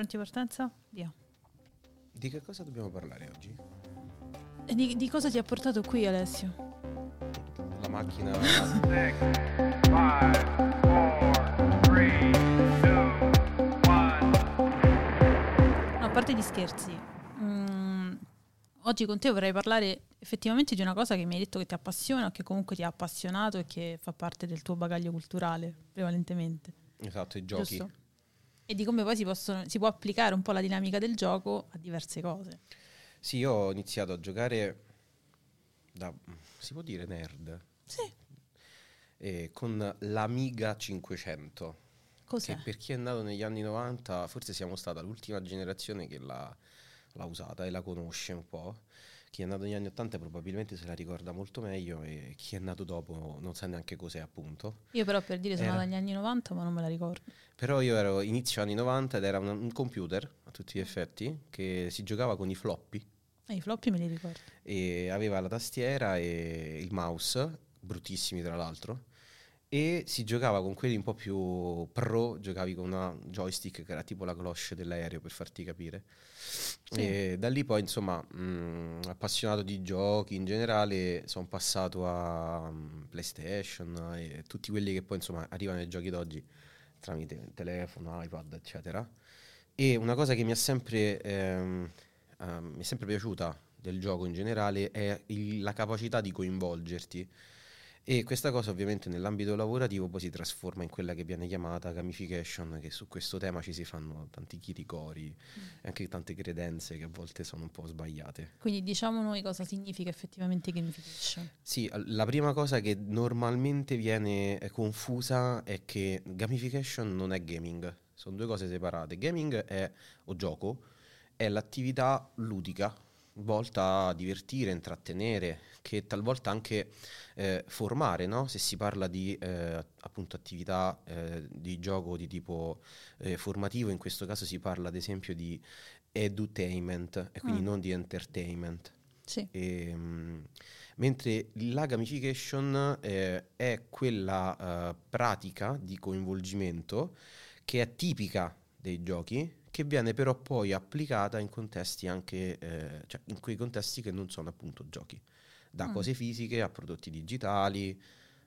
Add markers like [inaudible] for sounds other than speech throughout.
Pronti partenza? Via. Di che cosa dobbiamo parlare oggi? Di, di cosa ti ha portato qui Alessio? La macchina... Six, five, four, three, two. No, a parte gli scherzi, mm, oggi con te vorrei parlare effettivamente di una cosa che mi hai detto che ti appassiona, o che comunque ti ha appassionato e che fa parte del tuo bagaglio culturale, prevalentemente. esatto, i giochi. Giusto? E di come poi si, possono- si può applicare un po' la dinamica del gioco a diverse cose. Sì, io ho iniziato a giocare da... si può dire nerd? Sì. Eh, con l'Amiga 500. Cos'è? Che per chi è nato negli anni 90 forse siamo stata l'ultima generazione che l'ha, l'ha usata e la conosce un po'. Chi è nato negli anni 80 probabilmente se la ricorda molto meglio e chi è nato dopo non sa neanche cos'è appunto. Io però per dire sono Era- nata negli anni 90 ma non me la ricordo. Però io ero inizio anni 90 ed era un, un computer a tutti gli effetti che si giocava con i floppy E i floppy me li ricordo. e aveva la tastiera e il mouse, bruttissimi tra l'altro, e si giocava con quelli un po' più pro, giocavi con una joystick che era tipo la cloche dell'aereo per farti capire. Sì. E da lì poi insomma, mh, appassionato di giochi in generale, sono passato a mm, PlayStation e tutti quelli che poi insomma arrivano ai giochi d'oggi tramite telefono, iPad, eccetera. E una cosa che mi ha sempre, ehm, ehm, mi è sempre piaciuta del gioco in generale è il- la capacità di coinvolgerti. E questa cosa ovviamente nell'ambito lavorativo poi si trasforma in quella che viene chiamata gamification, che su questo tema ci si fanno tanti chiricori e anche tante credenze che a volte sono un po' sbagliate. Quindi diciamo noi cosa significa effettivamente gamification. Sì, la prima cosa che normalmente viene eh, confusa è che gamification non è gaming, sono due cose separate. Gaming è, o gioco, è l'attività ludica volta a divertire, intrattenere, che talvolta anche eh, formare, no? Se si parla di eh, appunto attività eh, di gioco di tipo eh, formativo, in questo caso si parla ad esempio di edutainment e quindi Mm. non di entertainment. Sì. E, mm, mentre la gamification eh, è quella eh, pratica di coinvolgimento che è tipica dei giochi, che viene però poi applicata in contesti anche, eh, cioè in quei contesti che non sono appunto giochi, da Mm. cose fisiche a prodotti digitali,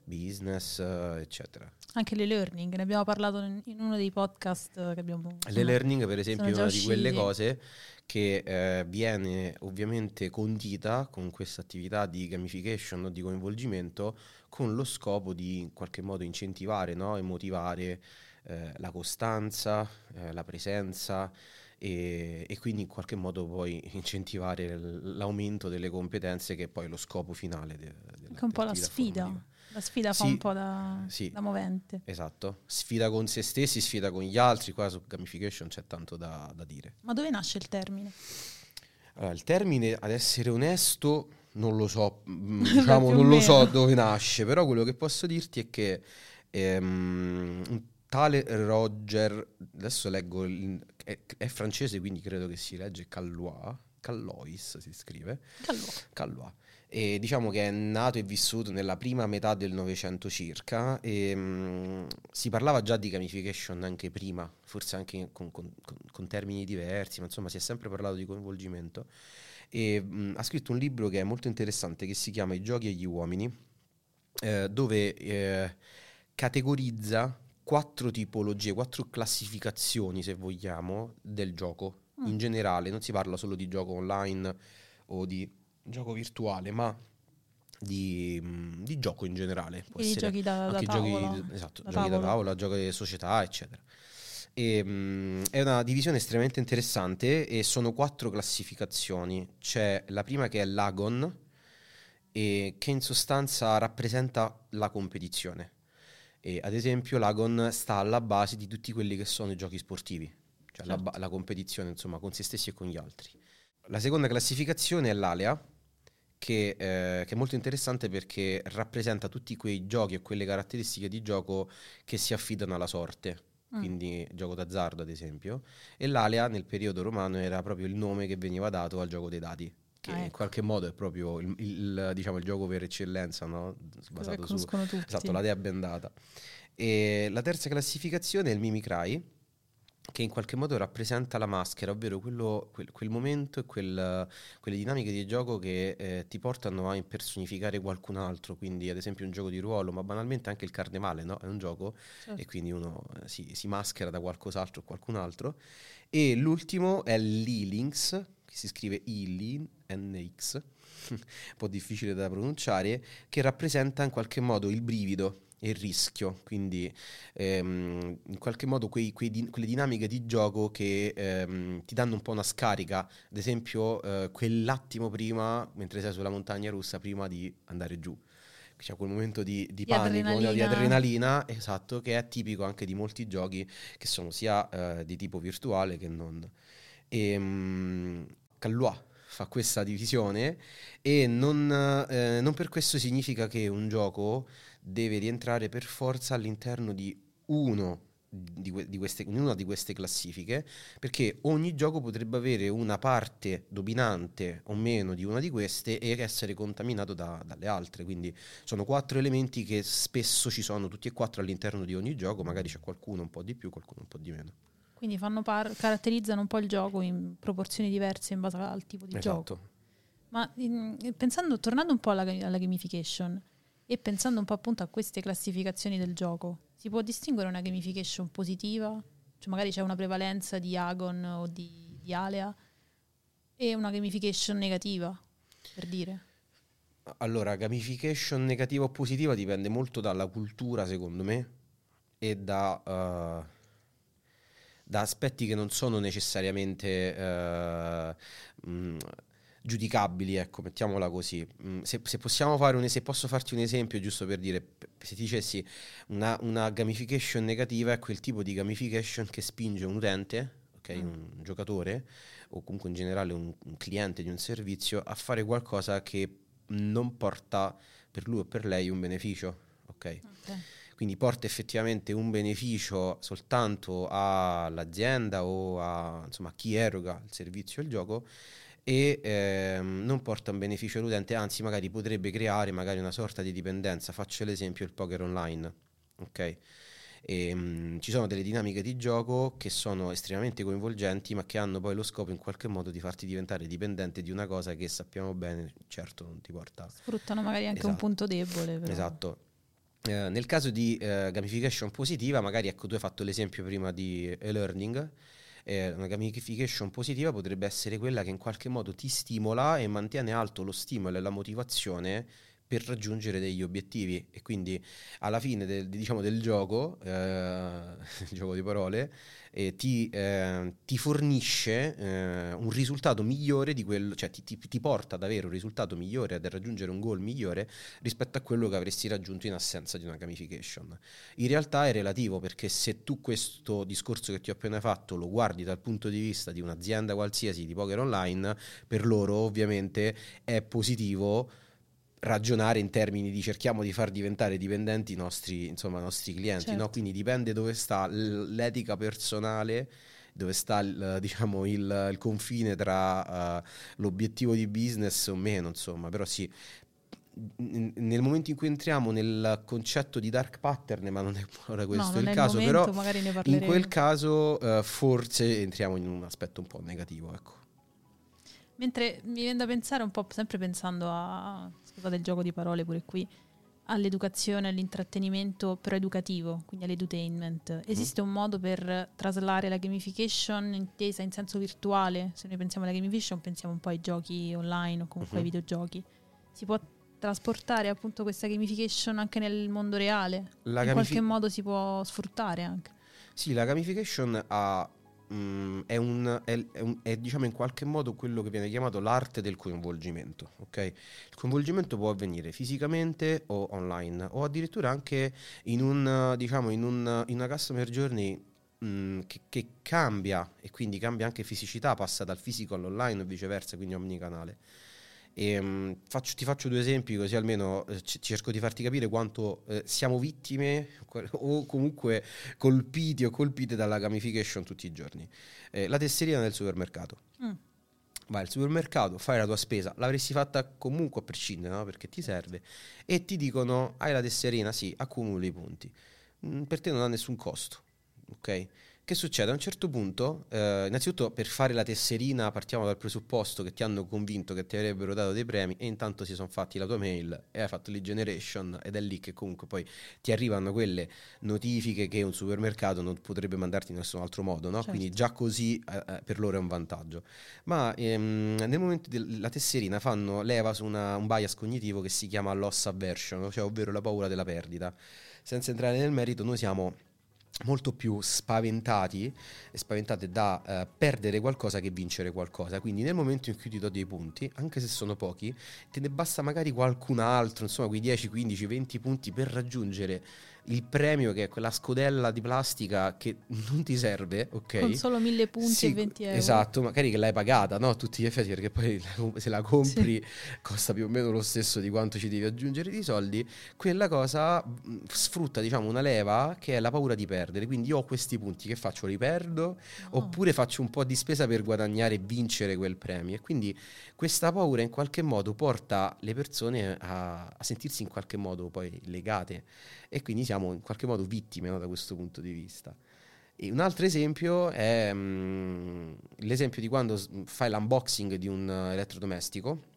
business, eh, eccetera. Anche le learning, ne abbiamo parlato in uno dei podcast che abbiamo... Le learning, per esempio, è una di quelle usciti. cose che eh, viene ovviamente condita con questa attività di gamification di coinvolgimento con lo scopo di in qualche modo incentivare no? e motivare eh, la costanza, eh, la presenza e, e quindi in qualche modo poi incentivare l'aumento delle competenze che è poi lo scopo finale de- della Anche un po' la sfida. formativa. La sfida fa Sì, un po' da, sì. da movente. Esatto, sfida con se stessi, sfida con gli altri, qua su gamification c'è tanto da- da dire. Ma dove nasce il termine? Allora, il termine, ad essere onesto, non lo so, [laughs] diciamo, non lo so dove nasce, però quello che posso dirti è che ehm, tale Roger, adesso leggo, è, è francese, quindi credo che si legge Callois, Callois si scrive, Calvo. Callois. E diciamo che è nato e vissuto nella prima metà del Novecento circa e mm, si parlava già di gamification anche prima, forse anche con, con- con- termini diversi, ma insomma si è sempre parlato di coinvolgimento. E mm, ha scritto un libro che è molto interessante che si chiama I giochi e gli uomini, eh, dove eh, categorizza quattro tipologie, quattro classificazioni, se vogliamo, del gioco Mm. in generale. Non si parla solo di gioco online o di gioco virtuale, ma di, mm, di gioco in generale. Può essere giochi da, da anche giochi, tavola. esatto, da giochi da tavolo. tavola, giochi di società, eccetera. E, mm, è una divisione estremamente interessante e sono quattro classificazioni. C'è la prima che è l'Agon, che in sostanza rappresenta la competizione. E, ad esempio, l'Agon sta alla base di tutti quelli che sono i giochi sportivi, cioè la, Certo. ba- la competizione insomma con se stessi e con gli altri. La seconda classificazione è l'Alea, che, eh, che è molto interessante perché rappresenta tutti quei giochi e quelle caratteristiche di gioco che si affidano alla sorte, Mm. quindi gioco d'azzardo ad esempio, e l'Alea nel periodo romano era proprio il nome che veniva dato al gioco dei dadi, che Ah, in ecco. qualche modo è proprio il, il, diciamo, il gioco per eccellenza, no? Basato su, tutti. Esatto, la dea bendata. E la terza classificazione è il Mimicry, che in qualche modo rappresenta la maschera, ovvero quello- quel, quel momento e quel- quelle dinamiche di gioco che eh, ti portano a impersonificare qualcun altro, quindi ad esempio un gioco di ruolo, ma banalmente anche il carnevale, no? È un gioco Certo. e quindi uno eh, si, si maschera da qualcos'altro o qualcun altro. E l'ultimo è l'E-Links, che si scrive Ilin, NX, un po' difficile da pronunciare, che rappresenta in qualche modo il brivido e il rischio, quindi ehm, in qualche modo quei- quei din- quelle dinamiche di gioco che ehm, ti danno un po' una scarica, ad esempio eh, quell'attimo prima, mentre sei sulla montagna russa, prima di andare giù. C'è quel momento di, di Di panico, no, di adrenalina. adrenalina, esatto, che è tipico anche di molti giochi che sono sia eh, di tipo virtuale che non. E, mm, Callois fa questa divisione e non, eh, non per questo significa che un gioco deve rientrare per forza all'interno di uno di, que- di queste, in una di queste classifiche, perché ogni gioco potrebbe avere una parte dominante o meno di una di queste e essere contaminato da- dalle altre. Quindi sono quattro elementi che spesso ci sono tutti e quattro all'interno di ogni gioco, magari c'è qualcuno un po' di più, qualcuno un po' di meno. Quindi fanno par- caratterizzano un po' il gioco in proporzioni diverse in base al tipo di gioco. Esatto. Ma in- pensando, tornando un po' alla, alla gamification e pensando un po' appunto a queste classificazioni del gioco, si può distinguere una gamification positiva? Cioè magari c'è una prevalenza di Agon o di, di Alea e una gamification negativa, per dire. Allora, gamification negativa o positiva dipende molto dalla cultura, secondo me, e da, eh, da aspetti che non sono necessariamente eh, mh, giudicabili, ecco, mettiamola così. Mm, Se, se possiamo fare un, se posso farti un esempio, giusto per dire, se ti dicessi una, una gamification negativa è quel tipo di gamification che spinge un utente, ok, Mm. un giocatore, o comunque in generale un, un cliente di un servizio, a fare qualcosa che non porta per lui o per lei un beneficio, ok? Ok. Quindi porta effettivamente un beneficio soltanto all'azienda o a, insomma, a chi eroga il servizio o il gioco e ehm, non porta un beneficio all'utente, anzi magari potrebbe creare magari una sorta di dipendenza. Faccio l'esempio il poker online, ok? E, mm, ci sono delle dinamiche di gioco che sono estremamente coinvolgenti ma che hanno poi lo scopo in qualche modo di farti diventare dipendente di una cosa che sappiamo bene, certo non ti porta Sfruttano magari anche un Esatto. punto debole. Però. Esatto. Eh, nel caso di eh, gamification positiva, magari ecco tu hai fatto l'esempio prima di e-learning, eh, una gamification positiva potrebbe essere quella che in qualche modo ti stimola e mantiene alto lo stimolo e la motivazione per raggiungere degli obiettivi e quindi alla fine del, diciamo, del gioco, eh, [laughs] gioco di parole, eh, ti, eh, ti fornisce eh, un risultato migliore di quello, cioè ti, ti- ti porta ad avere un risultato migliore, ad raggiungere un goal migliore rispetto a quello che avresti raggiunto in assenza di una gamification. In realtà è relativo perché se tu questo discorso che ti ho appena fatto lo guardi dal punto di vista di un'azienda qualsiasi di poker online, per loro ovviamente è positivo ragionare in termini di cerchiamo di far diventare dipendenti i nostri, insomma, i nostri clienti, Certo. no? quindi dipende dove sta l'etica personale, dove sta il, diciamo, il, il confine tra eh, l'obiettivo di business o meno, insomma, però sì, nel momento in cui entriamo nel concetto di dark pattern, ma non è [laughs] ora questo no, il caso, il momento, però in quel caso eh, forse entriamo in un aspetto un po' negativo, ecco. Mentre mi viene da pensare un po', sempre pensando a, scusate il gioco di parole pure qui, all'educazione, all'intrattenimento però educativo, quindi all'edutainment. Esiste un modo per traslare la gamification intesa in senso virtuale? Se noi pensiamo alla gamification pensiamo un po' ai giochi online o comunque ai Mhm. videogiochi. Si può trasportare appunto questa gamification anche nel mondo reale? La in gamifi- qualche modo si può sfruttare anche. Sì, la gamification ha, mm, è, un, è- è un- è, diciamo in qualche modo quello che viene chiamato l'arte del coinvolgimento. ok? Il coinvolgimento può avvenire fisicamente o online o addirittura anche in, un, diciamo, in, un, in una customer journey mm, che, che cambia e quindi cambia anche fisicità, passa dal fisico all'online o viceversa, quindi omnicanale. E, mm, faccio- ti faccio due esempi così almeno eh, c- cerco di farti capire quanto eh, siamo vittime o comunque colpiti o colpite dalla gamification tutti i giorni. Eh, la tesserina del supermercato. Mm. Vai al supermercato, fai la tua spesa, l'avresti fatta comunque a prescindere, no? perché ti serve, e ti dicono hai la tesserina, sì, accumuli i punti. Mm, per te non ha nessun costo, ok? Che succede? A un certo punto, eh, innanzitutto per fare la tesserina partiamo dal presupposto che ti hanno convinto che ti avrebbero dato dei premi e intanto si sono fatti la tua mail e hai fatto lead generation ed è lì che comunque poi ti arrivano quelle notifiche che un supermercato non potrebbe mandarti in nessun altro modo, no? Certo. Quindi già così eh, eh, per loro è un vantaggio. Ma ehm, nel momento della tesserina fanno leva su una- un bias cognitivo che si chiama loss aversion, cioè ovvero la paura della perdita. Senza entrare nel merito, noi siamo molto più spaventati e spaventate da eh, perdere qualcosa che vincere qualcosa. Quindi nel momento in cui ti do dei punti, anche se sono pochi, te ne basta magari qualcun altro, insomma, quei 10, 15, 20 punti per raggiungere il premio che è quella scodella di plastica che non ti serve, ok? Con solo mille punti Sì, e 20 euro. Esatto, magari che l'hai pagata, no? A tutti gli effetti, perché poi se la compri costa più o meno lo stesso di quanto ci devi aggiungere di soldi. Quella cosa mh, sfrutta, diciamo, una leva che è la paura di perdere. Quindi io ho questi punti che faccio, li perdo, No. oppure faccio un po' di spesa per guadagnare e vincere quel premio. E quindi questa paura in qualche modo porta le persone a, a sentirsi in qualche modo poi legate e quindi siamo in qualche modo vittime no, da questo punto di vista. E un altro esempio è mm, l'esempio di quando fai l'unboxing di un eh, elettrodomestico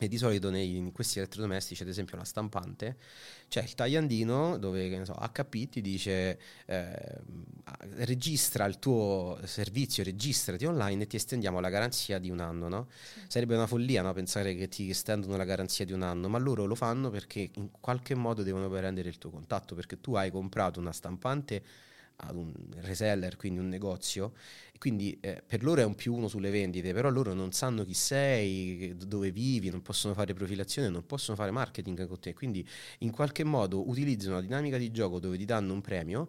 e di solito nei- in questi elettrodomestici, ad esempio la stampante, c'è il tagliandino dove so, HP ti dice eh, registra il tuo servizio, registrati online e ti estendiamo la garanzia di un anno. No? Sarebbe una follia no, pensare che ti estendono la garanzia di un anno, ma loro lo fanno perché in qualche modo devono prendere il tuo contatto, perché tu hai comprato una stampante ad un reseller, quindi un negozio, quindi eh, per loro è un più uno sulle vendite, però loro non sanno chi sei, dove vivi, non possono fare profilazione, non possono fare marketing con te, quindi in qualche modo utilizzano la dinamica di gioco dove ti danno un premio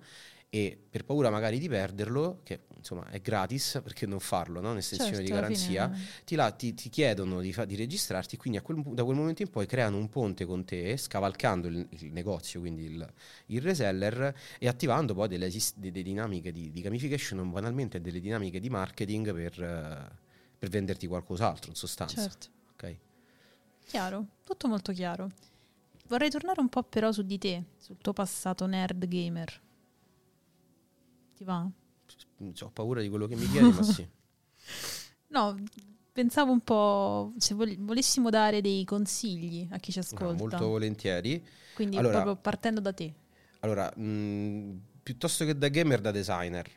e per paura magari di perderlo, che insomma è gratis, perché non farlo, no? un'estensione Certo, di garanzia, fine- ti, la- ti- ti chiedono di, fa- di registrarti, quindi quel da quel momento in poi creano un ponte con te, scavalcando il, il negozio, quindi il, il reseller, e attivando poi delle, delle dinamiche di, di gamification, banalmente delle dinamiche di marketing per, eh, per venderti qualcos'altro, in sostanza. Certo. ok? Chiaro, tutto molto chiaro. Vorrei tornare un po' però su di te, sul tuo passato nerd gamer. Ti va? Ho paura di quello che mi chiedi, ma sì. [laughs] No, pensavo un po' se vol- volessimo dare dei consigli a chi ci No, ascolta. molto volentieri. Quindi Allora- proprio partendo da te. Allora, mh, piuttosto che da gamer, da designer.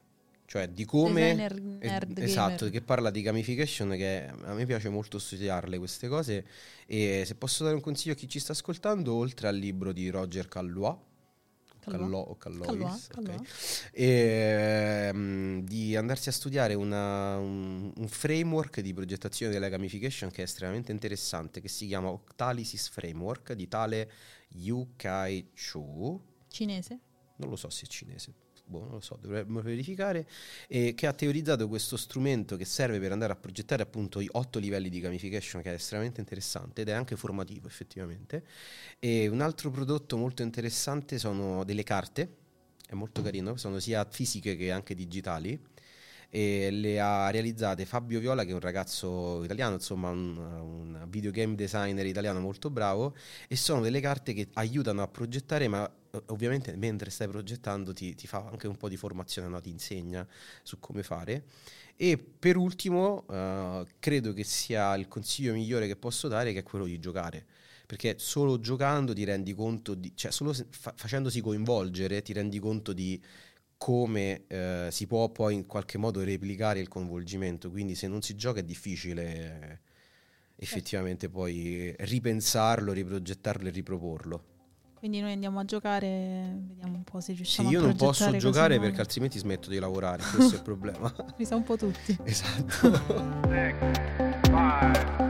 Cioè di come... Designer eh, nerd esatto, gamer. che parla di gamification, che a me piace molto studiarle queste cose. E se posso dare un consiglio a chi ci sta ascoltando, oltre al libro di Roger Callois, Callois. Callo o Callois, Callois, ok. Callois. E, mm, di andarsi a studiare una- un, un framework di progettazione della gamification che è estremamente interessante, che si chiama Octalysis Framework di tale Yu Kai Chu Cinese? non lo so se è cinese, boh, non lo so, dovremmo verificare, e che ha teorizzato questo strumento che serve per andare a progettare appunto i otto livelli di gamification, che è estremamente interessante ed è anche formativo effettivamente. E un altro prodotto molto interessante sono delle carte, è molto carino, sono sia fisiche che anche digitali. E le ha realizzate Fabio Viola, che è un ragazzo italiano, insomma, un, un videogame designer italiano molto bravo. E sono delle carte che aiutano a progettare, ma eh, ovviamente mentre stai progettando ti, ti fa anche un po' di formazione, no? ti insegna su come fare. E per ultimo, eh, credo che sia il consiglio migliore che posso dare, che è quello di giocare. Perché solo giocando ti rendi conto, di, cioè solo fa- facendosi coinvolgere ti rendi conto di come eh, si può poi in qualche modo replicare il coinvolgimento. Quindi se non si gioca è difficile eh, effettivamente poi ripensarlo, riprogettarlo e riproporlo. Quindi noi andiamo a giocare, vediamo un po' se Sì, riusciamo io a non posso giocare nuove. perché altrimenti smetto di lavorare, questo è il problema. [laughs] Mi sa un po' tutti. [laughs] esatto. [laughs]